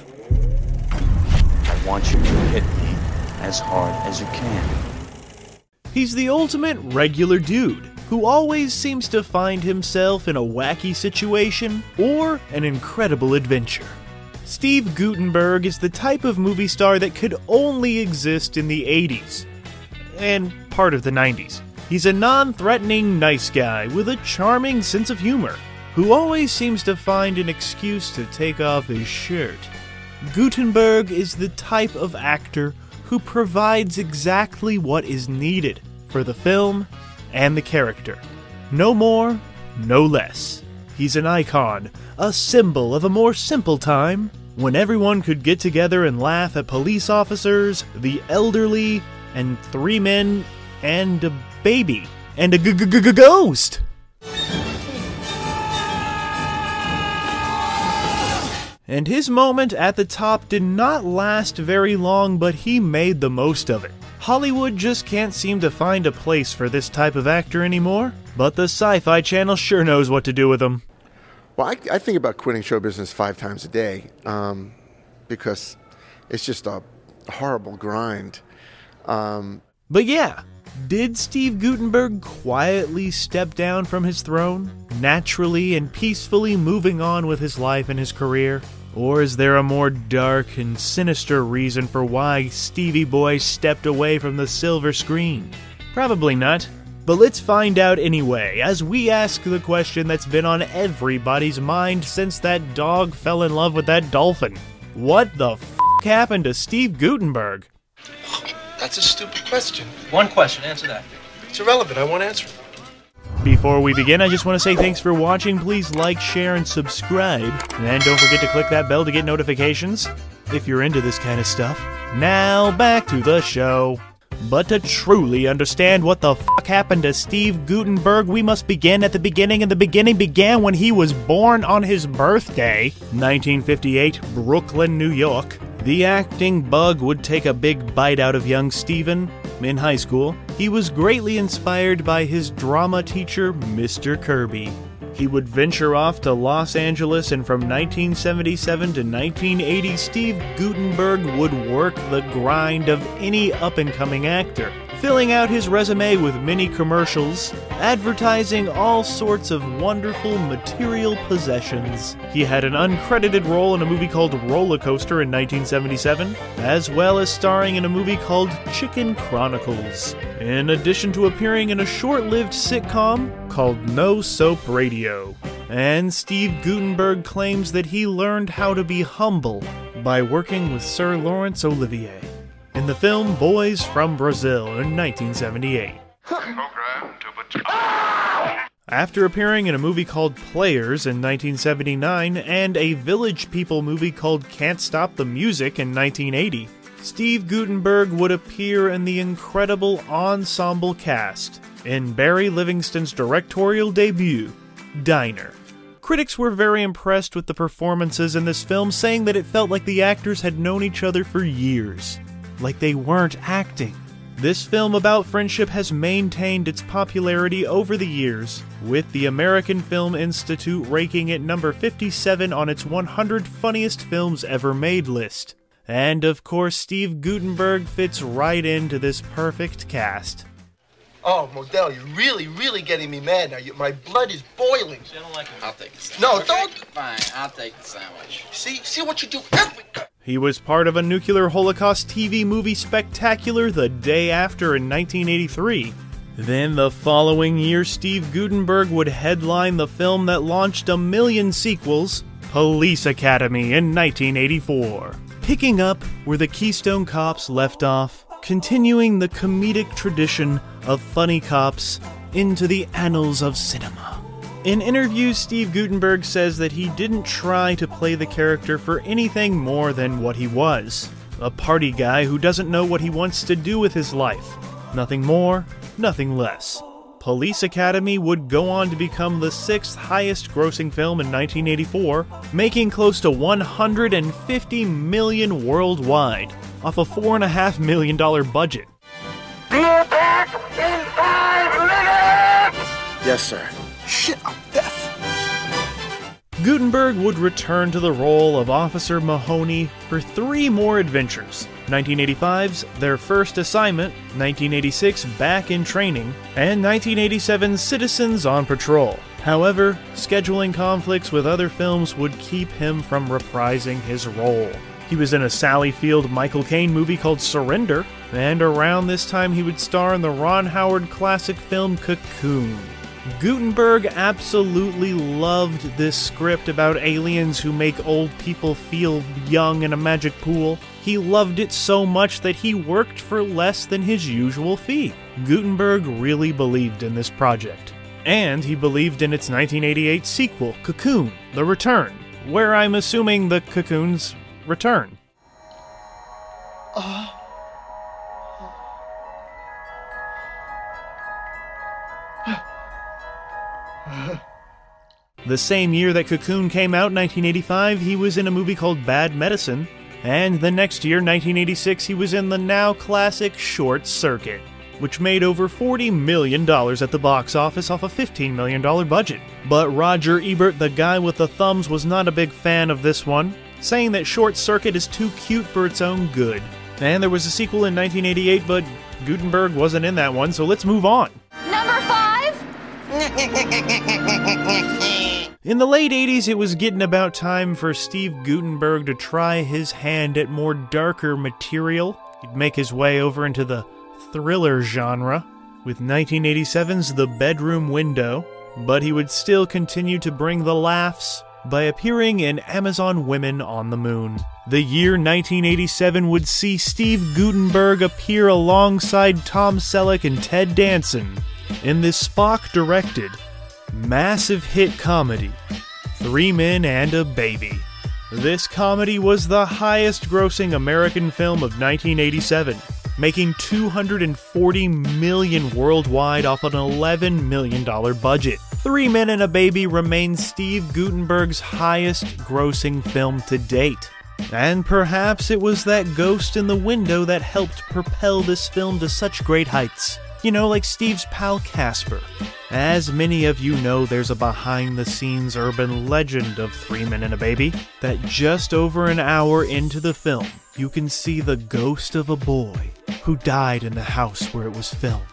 I want you to hit me as hard as you can. He's the ultimate regular dude who always seems to find himself in a wacky situation or an incredible adventure. Steve Guttenberg is the type of movie star that could only exist in the 80s and part of the 90s. He's a non threatening, nice guy with a charming sense of humor who always seems to find an excuse to take off his shirt. Guttenberg is the type of actor who provides exactly what is needed for the film and the character. No more, no less. He's an icon, a symbol of a more simple time when everyone could get together and laugh at police officers, the elderly, and three men and a baby and a g- g- g- ghost. And his moment at the top did not last very long, but he made the most of it. Hollywood just can't seem to find a place for this type of actor anymore, but the Sci Fi Channel sure knows what to do with him. Well, I, I think about quitting show business five times a day um, because it's just a horrible grind. Um, But yeah, did Steve Guttenberg quietly step down from his throne, naturally and peacefully moving on with his life and his career? Or is there a more dark and sinister reason for why Stevie Boy stepped away from the silver screen? Probably not. But let's find out anyway, as we ask the question that's been on everybody's mind since that dog fell in love with that dolphin. What the f happened to Steve Guttenberg? That's a stupid question. One question, answer that. It's irrelevant. I won't answer it. Before we begin, I just want to say thanks for watching. Please like, share, and subscribe. And don't forget to click that bell to get notifications if you're into this kind of stuff. Now, back to the show. But to truly understand what the fuck happened to Steve Guttenberg, we must begin at the beginning, and the beginning began when he was born on his birthday, 1958, Brooklyn, New York. The acting bug would take a big bite out of young Steven. In high school, he was greatly inspired by his drama teacher, Mr. Kirby. He would venture off to Los Angeles, and from 1977 to 1980, Steve Guttenberg would work the grind of any up and coming actor, filling out his resume with many commercials, advertising all sorts of wonderful material possessions. He had an uncredited role in a movie called Roller Coaster in 1977, as well as starring in a movie called Chicken Chronicles, in addition to appearing in a short lived sitcom called No Soap Radio. And Steve Guttenberg claims that he learned how to be humble by working with Sir Laurence Olivier in the film Boys from Brazil in 1978. After appearing in a movie called Players in 1979 and a Village People movie called Can't Stop the Music in 1980, Steve Guttenberg would appear in the incredible ensemble cast in Barry Levinson's directorial debut, Diner. Critics were very impressed with the performances in this film, saying that it felt like the actors had known each other for years, like they weren't acting. This film about friendship has maintained its popularity over the years, with the American Film Institute ranking it number 57 on its 100 funniest films ever made list. And of course, Steve Guttenberg fits right into this perfect cast. Oh, Modell, you're really, really getting me mad now. You, my blood is boiling. I don't like it. I'll take the No, sandwich. don't. Fine, I'll take the sandwich. See, see what you do every. He was part of a nuclear holocaust TV movie spectacular the day after in 1983. Then the following year, Steve Guttenberg would headline the film that launched a million sequels, Police Academy, in 1984. Picking up where the Keystone Cops left off, continuing the comedic tradition of funny cops into the annals of cinema. In interviews, Steve Guttenberg says that he didn't try to play the character for anything more than what he was a party guy who doesn't know what he wants to do with his life. Nothing more, nothing less. Police Academy would go on to become the sixth highest grossing film in 1984, making close to 150 million worldwide, off a $4.5 million budget. Be back in five minutes! yes, sir. Shit, I'm deaf. Guttenberg would return to the role of Officer Mahoney for three more adventures 1985's Their First Assignment, 1986 Back in Training, and 1987's Citizens on Patrol. However, scheduling conflicts with other films would keep him from reprising his role. He was in a Sally Field Michael Caine movie called Surrender, and around this time he would star in the Ron Howard classic film Cocoon. Guttenberg absolutely loved this script about aliens who make old people feel young in a magic pool. He loved it so much that he worked for less than his usual fee. Guttenberg really believed in this project. And he believed in its 1988 sequel, Cocoon The Return, where I'm assuming the cocoons return. Uh, The same year that Cocoon came out, 1985, he was in a movie called Bad Medicine, and the next year, 1986, he was in the now classic Short Circuit, which made over $40 million at the box office off a $15 million budget. But Roger Ebert, the guy with the thumbs, was not a big fan of this one, saying that Short Circuit is too cute for its own good. And there was a sequel in 1988, but Guttenberg wasn't in that one, so let's move on. In the late 80s, it was getting about time for Steve Guttenberg to try his hand at more darker material. He'd make his way over into the thriller genre with 1987's The Bedroom Window, but he would still continue to bring the laughs by appearing in Amazon Women on the Moon. The year 1987 would see Steve Guttenberg appear alongside Tom Selleck and Ted Danson in this Spock directed massive hit comedy, Three Men and a Baby. This comedy was the highest grossing American film of 1987, making 240 million worldwide off an 11 million dollar budget. Three Men and a Baby remains Steve Guttenberg's highest grossing film to date. And perhaps it was that ghost in the window that helped propel this film to such great heights. You know, like Steve's pal Casper. As many of you know, there's a behind the scenes urban legend of Three Men and a Baby that just over an hour into the film, you can see the ghost of a boy who died in the house where it was filmed.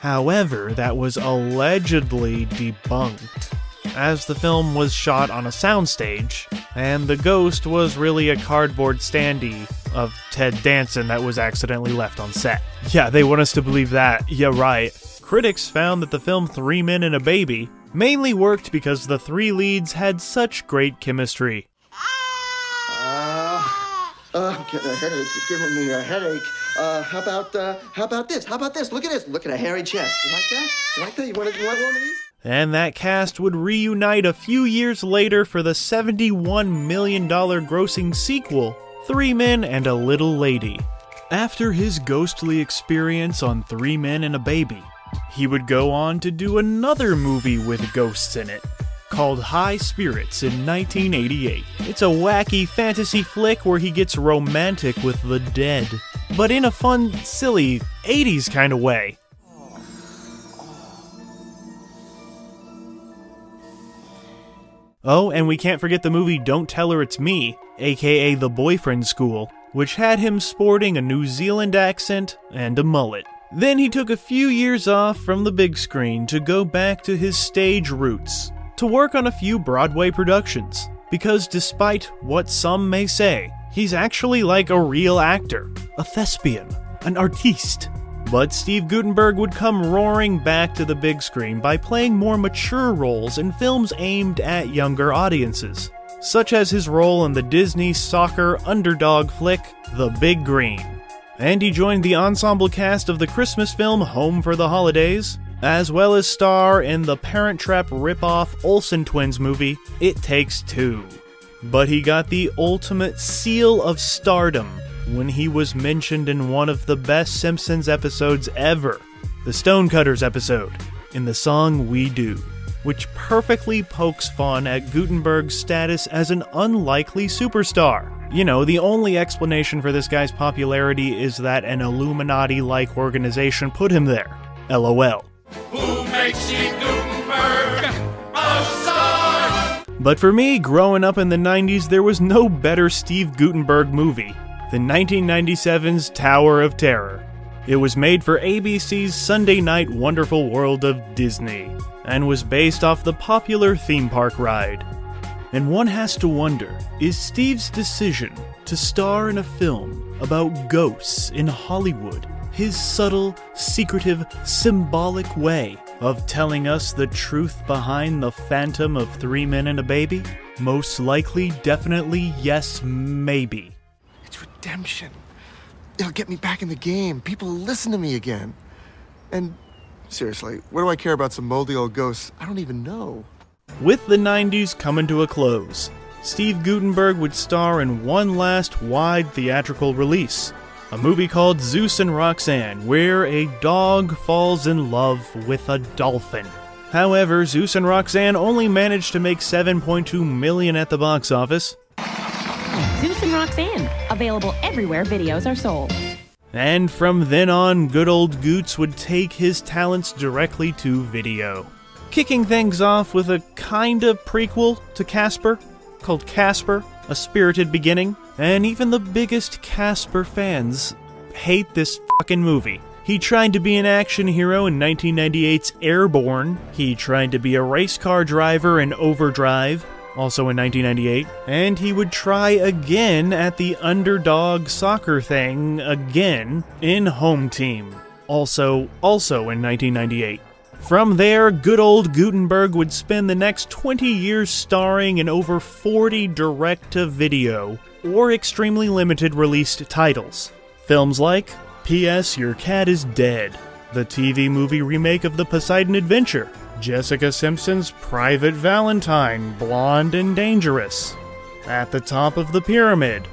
However, that was allegedly debunked, as the film was shot on a soundstage, and the ghost was really a cardboard standee of Ted Danson that was accidentally left on set. Yeah, they want us to believe that. Yeah, right. Critics found that the film Three Men and a Baby mainly worked because the three leads had such great chemistry. Uh, I'm getting a headache. It's giving me a headache. Uh, how about uh, how about this? How about this? Look at this. Look at a hairy chest. You like that? You like that? You want, you want one of these? And that cast would reunite a few years later for the $71 million grossing sequel, Three Men and a Little Lady. After his ghostly experience on Three Men and a Baby, he would go on to do another movie with ghosts in it, called High Spirits in 1988. It's a wacky fantasy flick where he gets romantic with the dead, but in a fun, silly, 80s kind of way. Oh, and we can't forget the movie Don't Tell Her It's Me, aka The Boyfriend School, which had him sporting a New Zealand accent and a mullet. Then he took a few years off from the big screen to go back to his stage roots, to work on a few Broadway productions. Because despite what some may say, he's actually like a real actor, a thespian, an artiste. But Steve Guttenberg would come roaring back to the big screen by playing more mature roles in films aimed at younger audiences, such as his role in the Disney soccer underdog flick The Big Green. And he joined the ensemble cast of the Christmas film Home for the Holidays, as well as star in the Parent Trap ripoff Olsen Twins movie It Takes Two. But he got the ultimate seal of stardom when he was mentioned in one of the best Simpsons episodes ever, the Stonecutters episode, in the song We Do, which perfectly pokes fun at Guttenberg's status as an unlikely superstar. You know, the only explanation for this guy's popularity is that an Illuminati like organization put him there. LOL. Who makes Steve Guttenberg a star? But for me, growing up in the 90s, there was no better Steve Guttenberg movie than 1997's Tower of Terror. It was made for ABC's Sunday night Wonderful World of Disney and was based off the popular theme park ride. And one has to wonder is Steve's decision to star in a film about ghosts in Hollywood his subtle, secretive, symbolic way of telling us the truth behind the phantom of three men and a baby? Most likely, definitely, yes, maybe. It's redemption. It'll get me back in the game. People will listen to me again. And seriously, what do I care about some moldy old ghosts I don't even know? With the 90s coming to a close, Steve Guttenberg would star in one last wide theatrical release a movie called Zeus and Roxanne, where a dog falls in love with a dolphin. However, Zeus and Roxanne only managed to make 7.2 million at the box office. Zeus and Roxanne, available everywhere videos are sold. And from then on, good old Goots would take his talents directly to video. Kicking things off with a kind of prequel to Casper, called Casper, A Spirited Beginning, and even the biggest Casper fans hate this fucking movie. He tried to be an action hero in 1998's Airborne. He tried to be a race car driver in Overdrive, also in 1998. And he would try again at the underdog soccer thing again in Home Team, also also in 1998. From there, good old Guttenberg would spend the next 20 years starring in over 40 direct to video or extremely limited released titles. Films like P.S. Your Cat is Dead, the TV movie remake of The Poseidon Adventure, Jessica Simpson's Private Valentine, Blonde and Dangerous, At the Top of the Pyramid,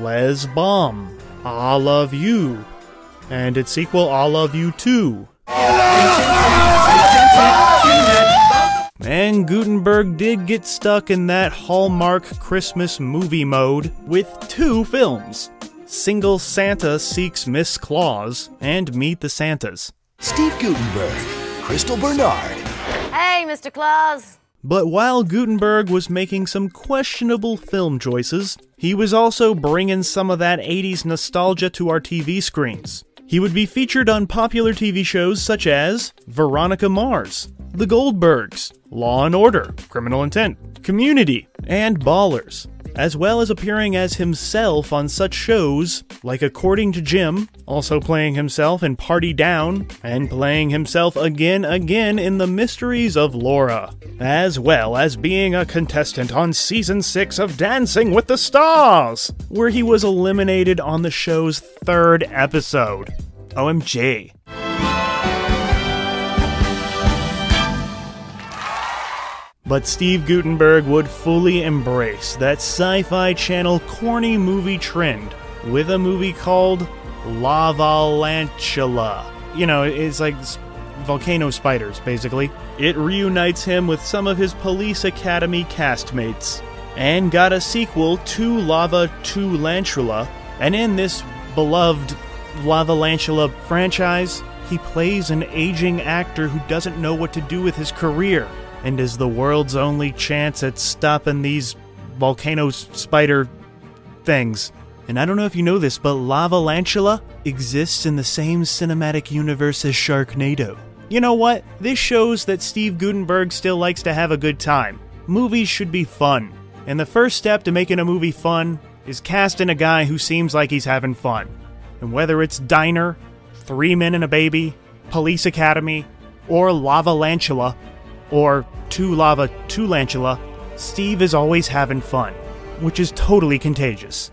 Lez Bomb, I Love You, and its sequel I Love You Too. And Guttenberg did get stuck in that Hallmark Christmas movie mode with two films Single Santa Seeks Miss Claus and Meet the Santas. Steve Guttenberg, Crystal Bernard. Hey, Mr. Claus. But while Guttenberg was making some questionable film choices, he was also bringing some of that 80s nostalgia to our TV screens. He would be featured on popular TV shows such as Veronica Mars, The Goldbergs, Law and Order, Criminal Intent, Community, and Ballers, as well as appearing as himself on such shows like According to Jim, also playing himself in Party Down, and playing himself again again in The Mysteries of Laura, as well as being a contestant on season 6 of Dancing with the Stars, where he was eliminated on the show's third episode. OMG. But Steve Guttenberg would fully embrace that sci fi channel corny movie trend with a movie called Lavalantula. You know, it's like volcano spiders, basically. It reunites him with some of his Police Academy castmates, and got a sequel to Lava 2 Lantula. And in this beloved Lava Lavalantula franchise, he plays an aging actor who doesn't know what to do with his career and is the world's only chance at stopping these volcano spider things. And I don't know if you know this, but Lavalantula exists in the same cinematic universe as Sharknado. You know what? This shows that Steve Guttenberg still likes to have a good time. Movies should be fun. And the first step to making a movie fun is casting a guy who seems like he's having fun. And whether it's Diner, Three Men and a Baby, Police Academy, or Lavalantula, or Two Lava, Two Lantula, Steve is always having fun, which is totally contagious.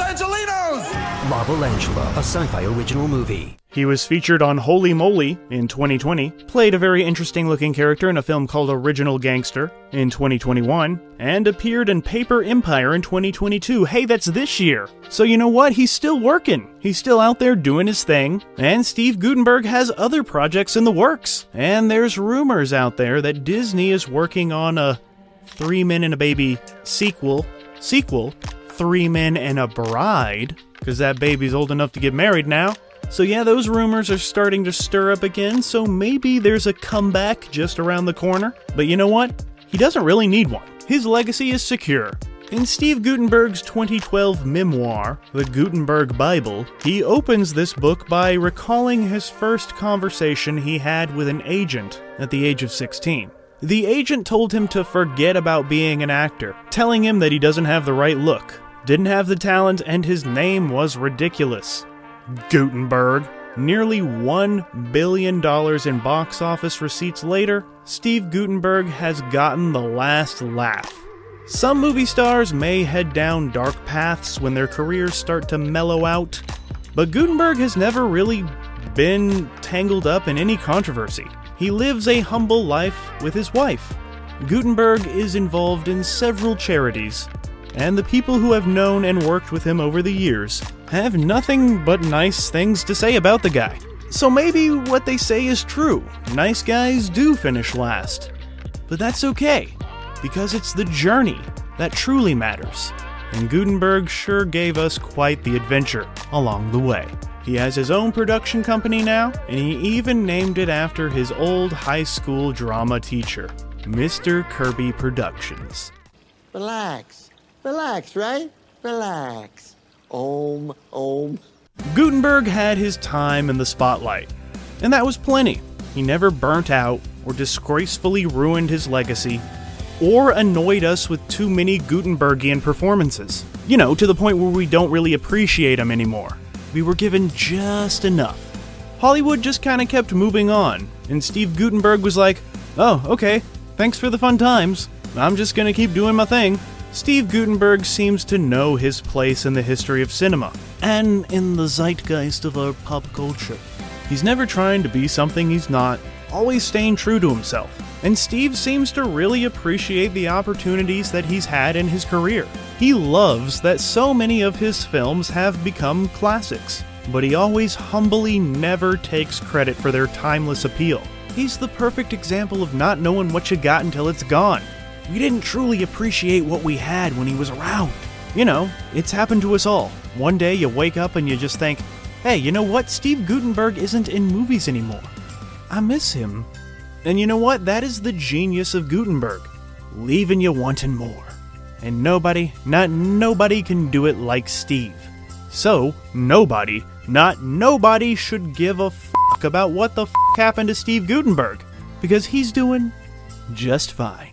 Viva Los Angelinos! Lavalantula, a sci-fi original movie. He was featured on Holey Moley in 2020, played a very interesting looking character in a film called Original Gangster in 2021, and appeared in Paper Empire in 2022. Hey, that's this year! So you know what? He's still working. He's still out there doing his thing, and Steve Guttenberg has other projects in the works. And there's rumors out there that Disney is working on a Three Men and a Baby sequel, sequel, Three Men and a Bride, because that baby's old enough to get married now. So, yeah, those rumors are starting to stir up again, so maybe there's a comeback just around the corner. But you know what? he doesn't really need one. His legacy is secure. In Steve Guttenberg's 2012 memoir, The Guttenberg Bible, he opens this book by recalling his first conversation he had with an agent at the age of 16. The agent told him to forget about being an actor, telling him that he doesn't have the right look, didn't have the talent, and his name was ridiculous. Guttenberg. Nearly $1 billion in box office receipts later, Steve Guttenberg has gotten the last laugh. Some movie stars may head down dark paths when their careers start to mellow out, but Guttenberg has never really been tangled up in any controversy. He lives a humble life with his wife. Guttenberg is involved in several charities, and the people who have known and worked with him over the years have nothing but nice things to say about the guy. So maybe what they say is true. Nice guys do finish last. But that's okay, because it's the journey that truly matters. And Guttenberg sure gave us quite the adventure along the way. He has his own production company now, and he even named it after his old high school drama teacher, Mr. Kirby Productions. Relax. Relax, right? Relax. Om, om. Guttenberg had his time in the spotlight, and that was plenty. He never burnt out or disgracefully ruined his legacy or annoyed us with too many Guttenbergian performances. You know, to the point where we don't really appreciate him anymore. We were given just enough. Hollywood just kind of kept moving on, and Steve Guttenberg was like, oh, okay, thanks for the fun times. I'm just gonna keep doing my thing. Steve Guttenberg seems to know his place in the history of cinema, and in the zeitgeist of our pop culture. He's never trying to be something he's not, always staying true to himself. And Steve seems to really appreciate the opportunities that he's had in his career. He loves that so many of his films have become classics, but he always humbly never takes credit for their timeless appeal. He's the perfect example of not knowing what you got until it's gone. We didn't truly appreciate what we had when he was around. You know, it's happened to us all. One day you wake up and you just think, hey, you know what? Steve Guttenberg isn't in movies anymore. I miss him. And you know what? That is the genius of Guttenberg, leaving you wanting more. And nobody, not nobody can do it like Steve. So, nobody, not nobody should give a fuck about what the fuck happened to Steve Guttenberg, because he's doing just fine.